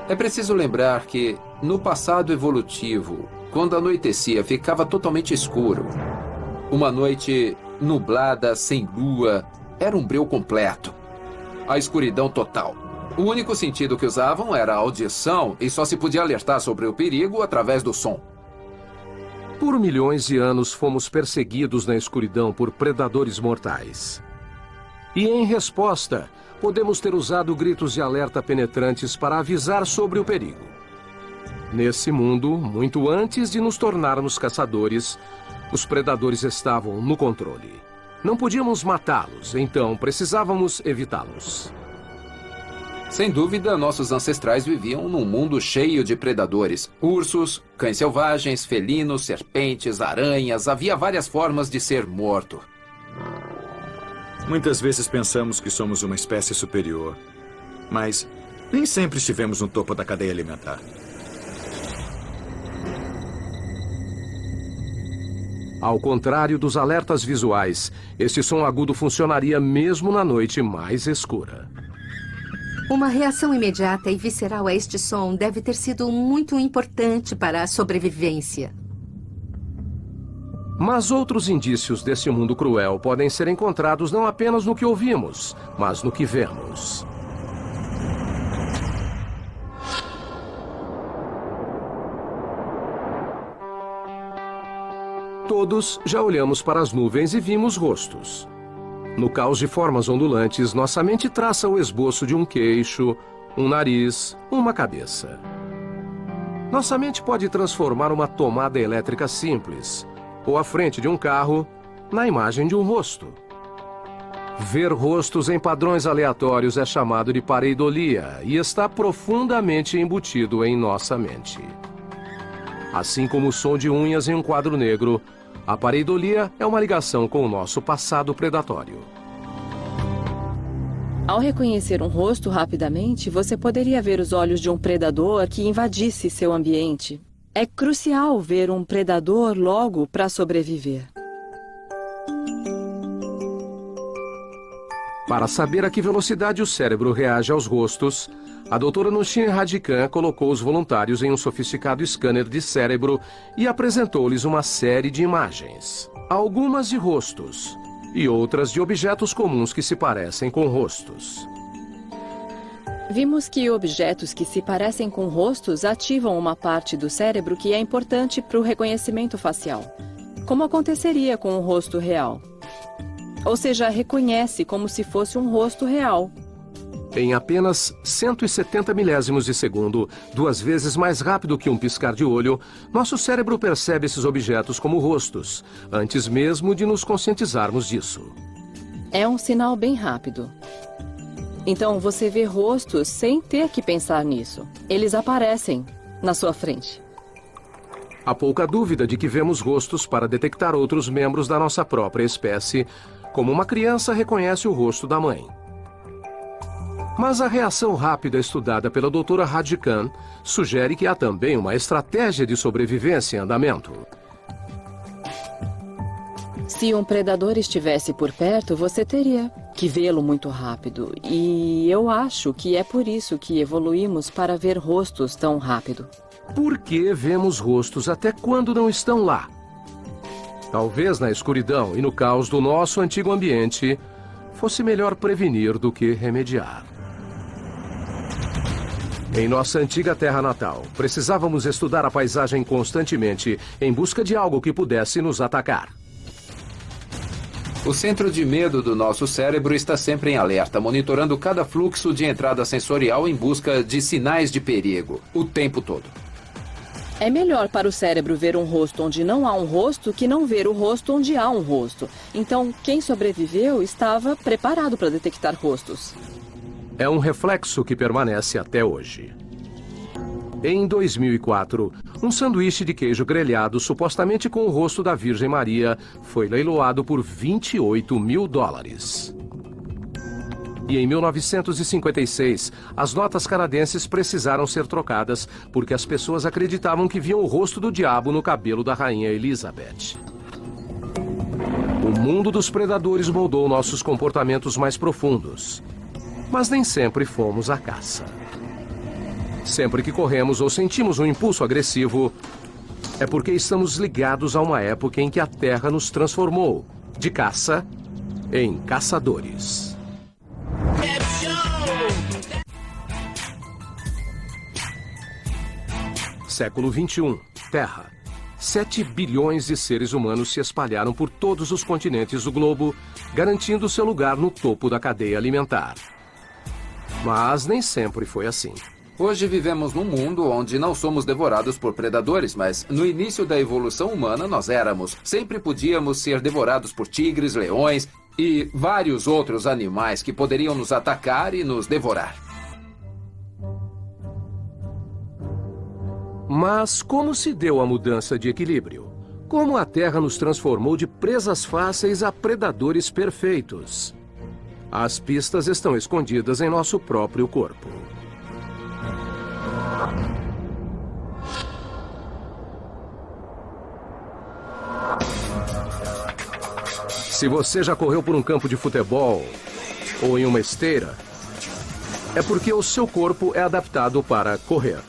É preciso lembrar que, no passado evolutivo, quando anoitecia, ficava totalmente escuro. Uma noite nublada, sem lua, era um breu completo. A escuridão total. O único sentido que usavam era a audição e só se podia alertar sobre o perigo através do som. Por milhões de anos fomos perseguidos na escuridão por predadores mortais. E em resposta, podemos ter usado gritos de alerta penetrantes para avisar sobre o perigo. Nesse mundo, muito antes de nos tornarmos caçadores, os predadores estavam no controle. Não podíamos matá-los, então precisávamos evitá-los. Sem dúvida, nossos ancestrais viviam num mundo cheio de predadores. Ursos, cães selvagens, felinos, serpentes, aranhas. Havia várias formas de ser morto. Muitas vezes pensamos que somos uma espécie superior. Mas nem sempre estivemos no topo da cadeia alimentar. Ao contrário dos alertas visuais, este som agudo funcionaria mesmo na noite mais escura. Uma reação imediata e visceral a este som deve ter sido muito importante para a sobrevivência. Mas outros indícios desse mundo cruel podem ser encontrados não apenas no que ouvimos, mas no que vemos. Todos já olhamos para as nuvens e vimos rostos. No caos de formas ondulantes, nossa mente traça o esboço de um queixo, um nariz, uma cabeça. Nossa mente pode transformar uma tomada elétrica simples, ou a frente de um carro, na imagem de um rosto. Ver rostos em padrões aleatórios é chamado de pareidolia e está profundamente embutido em nossa mente. Assim como o som de unhas em um quadro negro, a pareidolia é uma ligação com o nosso passado predatório. Ao reconhecer um rosto rapidamente, você poderia ver os olhos de um predador que invadisse seu ambiente. É crucial ver um predador logo para sobreviver. Para saber a que velocidade o cérebro reage aos rostos, a doutora Nushine Radikan colocou os voluntários em um sofisticado scanner de cérebro e apresentou-lhes uma série de imagens. Algumas de rostos e outras de objetos comuns que se parecem com rostos. Vimos que objetos que se parecem com rostos ativam uma parte do cérebro que é importante para o reconhecimento facial. Como aconteceria com o rosto real? Ou seja, reconhece como se fosse um rosto real. Em apenas 170 milésimos de segundo, duas vezes mais rápido que um piscar de olho, nosso cérebro percebe esses objetos como rostos, antes mesmo de nos conscientizarmos disso. É um sinal bem rápido. Então você vê rostos sem ter que pensar nisso. Eles aparecem na sua frente. Há pouca dúvida de que vemos rostos para detectar outros membros da nossa própria espécie, como uma criança reconhece o rosto da mãe. Mas a reação rápida estudada pela doutora Radikan sugere que há também uma estratégia de sobrevivência em andamento. Se um predador estivesse por perto, você teria que vê-lo muito rápido. E eu acho que é por isso que evoluímos para ver rostos tão rápido. Por que vemos rostos até quando não estão lá? Talvez na escuridão e no caos do nosso antigo ambiente, fosse melhor prevenir do que remediar. Em nossa antiga terra natal, precisávamos estudar a paisagem constantemente em busca de algo que pudesse nos atacar. O centro de medo do nosso cérebro está sempre em alerta, monitorando cada fluxo de entrada sensorial em busca de sinais de perigo, o tempo todo. É melhor para o cérebro ver um rosto onde não há um rosto que não ver o rosto onde há um rosto. Então, quem sobreviveu estava preparado para detectar rostos. É um reflexo que permanece até hoje. Em 2004, um sanduíche de queijo grelhado, supostamente com o rosto da Virgem Maria, foi leiloado por 28 mil dólares. E em 1956, as notas canadenses precisaram ser trocadas porque as pessoas acreditavam que viam o rosto do diabo no cabelo da rainha Elizabeth. O mundo dos predadores moldou nossos comportamentos mais profundos. Mas nem sempre fomos à caça. Sempre que corremos ou sentimos um impulso agressivo, é porque estamos ligados a uma época em que a Terra nos transformou de caça em caçadores. Século 21. Terra. 7 bilhões de seres humanos se espalharam por todos os continentes do globo, garantindo seu lugar no topo da cadeia alimentar. Mas nem sempre foi assim. Hoje vivemos num mundo onde não somos devorados por predadores, mas no início da evolução humana nós éramos. Sempre podíamos ser devorados por tigres, leões e vários outros animais que poderiam nos atacar e nos devorar. Mas como se deu a mudança de equilíbrio? Como a Terra nos transformou de presas fáceis a predadores perfeitos? As pistas estão escondidas em nosso próprio corpo. Se você já correu por um campo de futebol ou em uma esteira, é porque o seu corpo é adaptado para correr.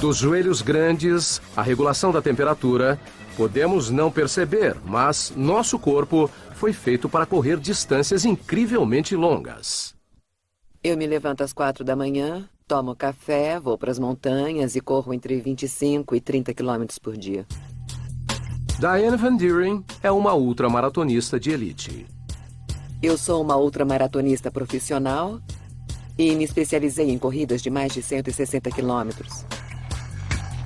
Dos joelhos grandes à regulação da temperatura, podemos não perceber, mas nosso corpo foi feito para correr distâncias incrivelmente longas. Eu me levanto às quatro da manhã, tomo café, vou para as montanhas e corro entre 25 e 30 quilômetros por dia. Diane Van Dieren é uma ultramaratonista de elite. Eu sou uma ultramaratonista profissional e me especializei em corridas de mais de 160 quilômetros.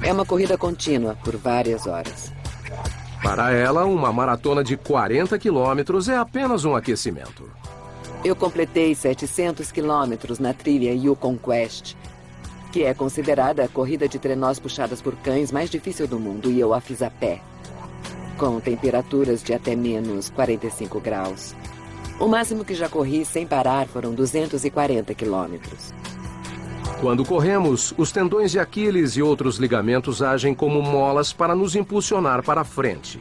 É uma corrida contínua por várias horas. Para ela, uma maratona de 40 quilômetros é apenas um aquecimento. Eu completei 700 quilômetros na trilha Yukon Quest, que é considerada a corrida de trenós puxadas por cães mais difícil do mundo, e eu a fiz a pé com temperaturas de até menos 45 graus. O máximo que já corri sem parar foram 240 quilômetros. Quando corremos, os tendões de Aquiles e outros ligamentos agem como molas para nos impulsionar para a frente.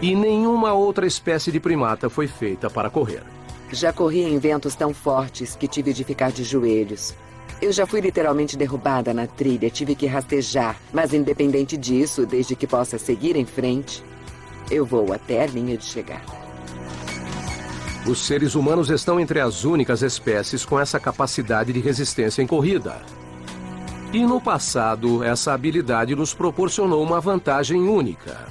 E nenhuma outra espécie de primata foi feita para correr. Já corri em ventos tão fortes que tive de ficar de joelhos. Eu já fui literalmente derrubada na trilha, tive que rastejar, mas independente disso, desde que possa seguir em frente, eu vou até a linha de chegada. Os seres humanos estão entre as únicas espécies com essa capacidade de resistência em corrida. E no passado, essa habilidade nos proporcionou uma vantagem única.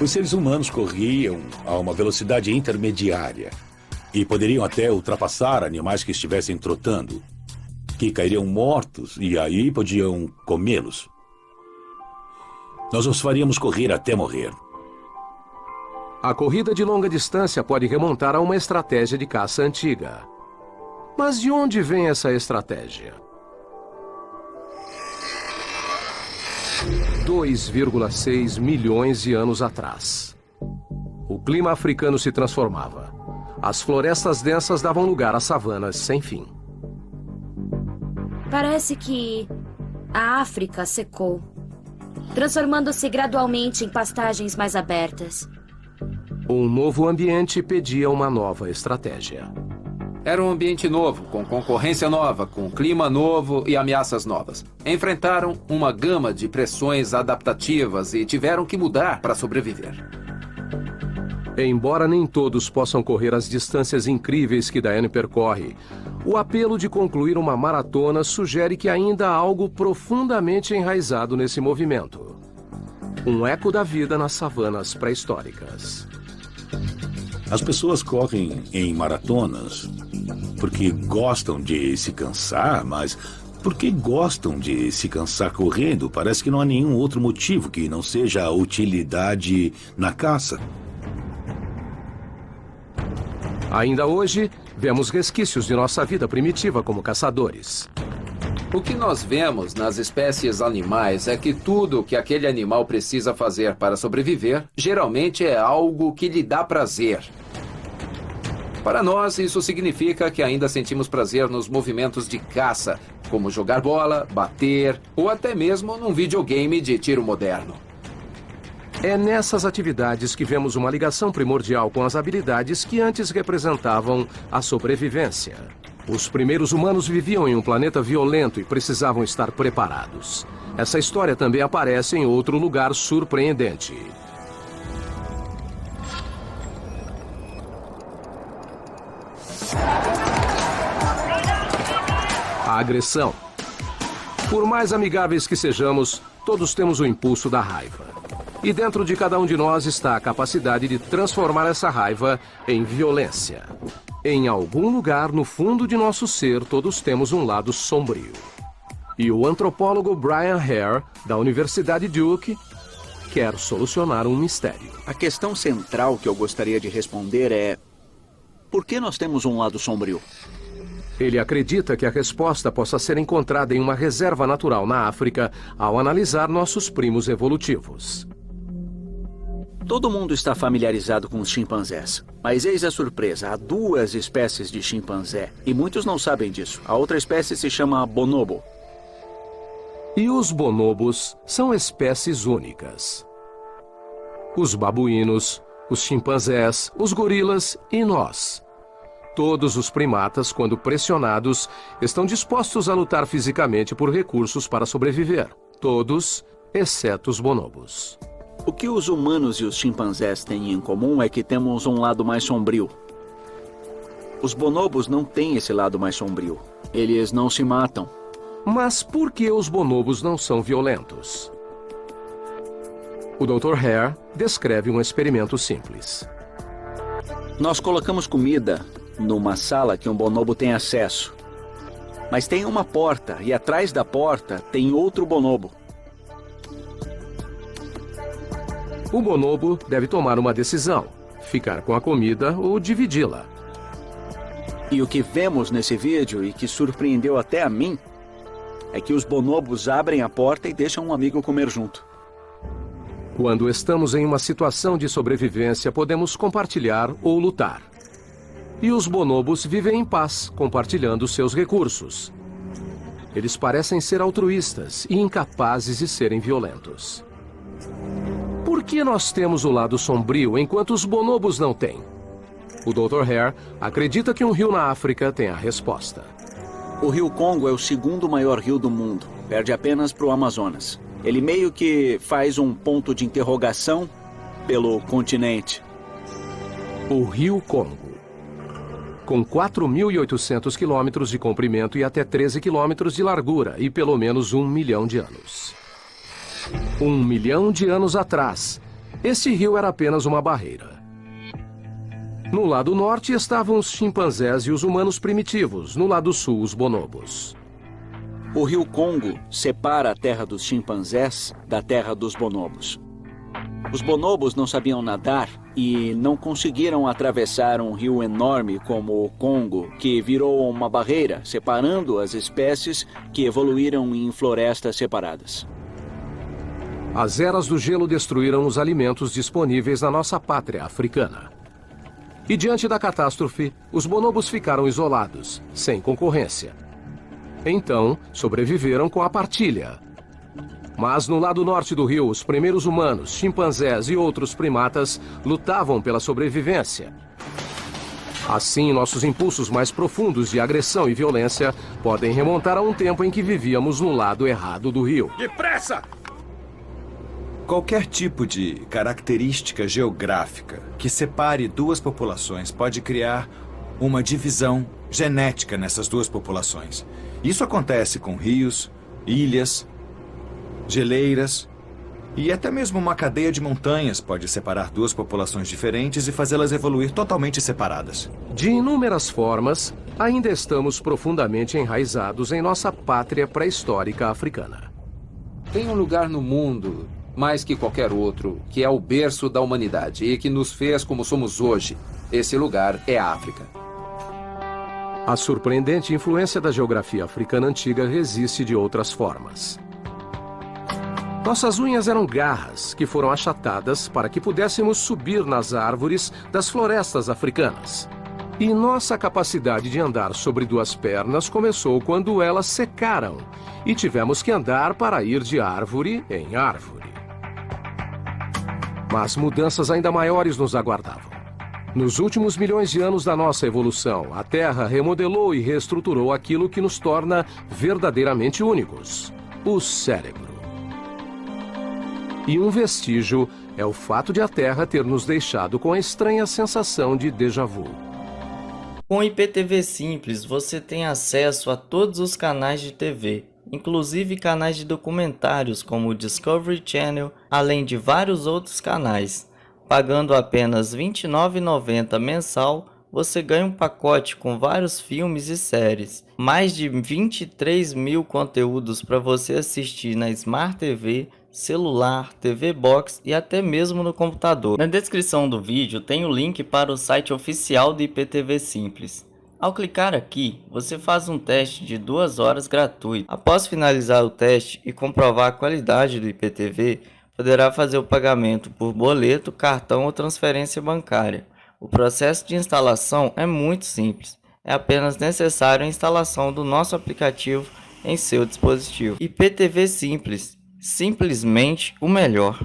Os seres humanos corriam a uma velocidade intermediária e poderiam até ultrapassar animais que estivessem trotando, que cairiam mortos e aí podiam comê-los. Nós os faríamos correr até morrer. A corrida de longa distância pode remontar a uma estratégia de caça antiga. Mas de onde vem essa estratégia? 2,6 milhões de anos atrás. O clima africano se transformava. As florestas densas davam lugar a savanas sem fim. Parece que a África secou, transformando-se gradualmente em pastagens mais abertas. Um novo ambiente pedia uma nova estratégia. Era um ambiente novo, com concorrência nova, com clima novo e ameaças novas. Enfrentaram uma gama de pressões adaptativas e tiveram que mudar para sobreviver. Embora nem todos possam correr as distâncias incríveis que Diane percorre, o apelo de concluir uma maratona sugere que ainda há algo profundamente enraizado nesse movimento. Um eco da vida nas savanas pré-históricas. As pessoas correm em maratonas porque gostam de se cansar, mas porque gostam de se cansar correndo, parece que não há nenhum outro motivo que não seja a utilidade na caça. Ainda hoje, vemos resquícios de nossa vida primitiva como caçadores. O que nós vemos nas espécies animais é que tudo que aquele animal precisa fazer para sobreviver geralmente é algo que lhe dá prazer. Para nós, isso significa que ainda sentimos prazer nos movimentos de caça, como jogar bola, bater ou até mesmo num videogame de tiro moderno. É nessas atividades que vemos uma ligação primordial com as habilidades que antes representavam a sobrevivência. Os primeiros humanos viviam em um planeta violento e precisavam estar preparados. Essa história também aparece em outro lugar surpreendente. A agressão. Por mais amigáveis que sejamos, todos temos o impulso da raiva. E dentro de cada um de nós está a capacidade de transformar essa raiva em violência. Em algum lugar no fundo de nosso ser, todos temos um lado sombrio. E o antropólogo Brian Hare, da Universidade Duke, quer solucionar um mistério. A questão central que eu gostaria de responder é: por que nós temos um lado sombrio? Ele acredita que a resposta possa ser encontrada em uma reserva natural na África ao analisar nossos primos evolutivos. Todo mundo está familiarizado com os chimpanzés. Mas eis a surpresa: há duas espécies de chimpanzé. E muitos não sabem disso. A outra espécie se chama bonobo. E os bonobos são espécies únicas. Os babuínos, os chimpanzés, os gorilas e nós. Todos os primatas, quando pressionados, estão dispostos a lutar fisicamente por recursos para sobreviver. Todos, exceto os bonobos. O que os humanos e os chimpanzés têm em comum é que temos um lado mais sombrio. Os bonobos não têm esse lado mais sombrio. Eles não se matam. Mas por que os bonobos não são violentos? O Dr. Hare descreve um experimento simples. Nós colocamos comida numa sala que um bonobo tem acesso. Mas tem uma porta e atrás da porta tem outro bonobo. O bonobo deve tomar uma decisão: ficar com a comida ou dividi-la. E o que vemos nesse vídeo e que surpreendeu até a mim é que os bonobos abrem a porta e deixam um amigo comer junto. Quando estamos em uma situação de sobrevivência, podemos compartilhar ou lutar. E os bonobos vivem em paz, compartilhando seus recursos. Eles parecem ser altruístas e incapazes de serem violentos. Por que nós temos o lado sombrio enquanto os bonobos não têm? O Dr. Hare acredita que um rio na África tem a resposta. O rio Congo é o segundo maior rio do mundo, perde apenas para o Amazonas. Ele meio que faz um ponto de interrogação pelo continente. O rio Congo. Com 4.800 quilômetros de comprimento e até 13 quilômetros de largura e pelo menos um milhão de anos. Um milhão de anos atrás, esse rio era apenas uma barreira. No lado norte estavam os chimpanzés e os humanos primitivos, no lado sul, os bonobos. O rio Congo separa a terra dos chimpanzés da terra dos bonobos. Os bonobos não sabiam nadar e não conseguiram atravessar um rio enorme como o Congo, que virou uma barreira separando as espécies que evoluíram em florestas separadas. As eras do gelo destruíram os alimentos disponíveis na nossa pátria africana. E diante da catástrofe, os bonobos ficaram isolados, sem concorrência. Então, sobreviveram com a partilha. Mas no lado norte do rio, os primeiros humanos, chimpanzés e outros primatas lutavam pela sobrevivência. Assim, nossos impulsos mais profundos de agressão e violência podem remontar a um tempo em que vivíamos no lado errado do rio. Depressa! Qualquer tipo de característica geográfica que separe duas populações pode criar uma divisão genética nessas duas populações. Isso acontece com rios, ilhas, geleiras e até mesmo uma cadeia de montanhas pode separar duas populações diferentes e fazê-las evoluir totalmente separadas. De inúmeras formas, ainda estamos profundamente enraizados em nossa pátria pré-histórica africana. Tem um lugar no mundo mais que qualquer outro, que é o berço da humanidade e que nos fez como somos hoje. Esse lugar é a África. A surpreendente influência da geografia africana antiga resiste de outras formas. Nossas unhas eram garras que foram achatadas para que pudéssemos subir nas árvores das florestas africanas. E nossa capacidade de andar sobre duas pernas começou quando elas secaram e tivemos que andar para ir de árvore em árvore. Mas mudanças ainda maiores nos aguardavam. Nos últimos milhões de anos da nossa evolução, a Terra remodelou e reestruturou aquilo que nos torna verdadeiramente únicos: o cérebro. E um vestígio é o fato de a Terra ter nos deixado com a estranha sensação de déjà vu. Com o IPTV Simples, você tem acesso a todos os canais de TV, inclusive canais de documentários como o Discovery Channel, além de vários outros canais. Pagando apenas R$ 29,90 mensal, você ganha um pacote com vários filmes e séries, mais de 23 mil conteúdos para você assistir na Smart TV, celular, TV Box e até mesmo no computador. Na descrição do vídeo tem o link para o site oficial do IPTV Simples. Ao clicar aqui, você faz um teste de duas horas gratuito. Após finalizar o teste e comprovar a qualidade do IPTV, poderá fazer o pagamento por boleto, cartão ou transferência bancária. O processo de instalação é muito simples. É apenas necessário a instalação do nosso aplicativo em seu dispositivo. IPTV Simples, simplesmente o melhor.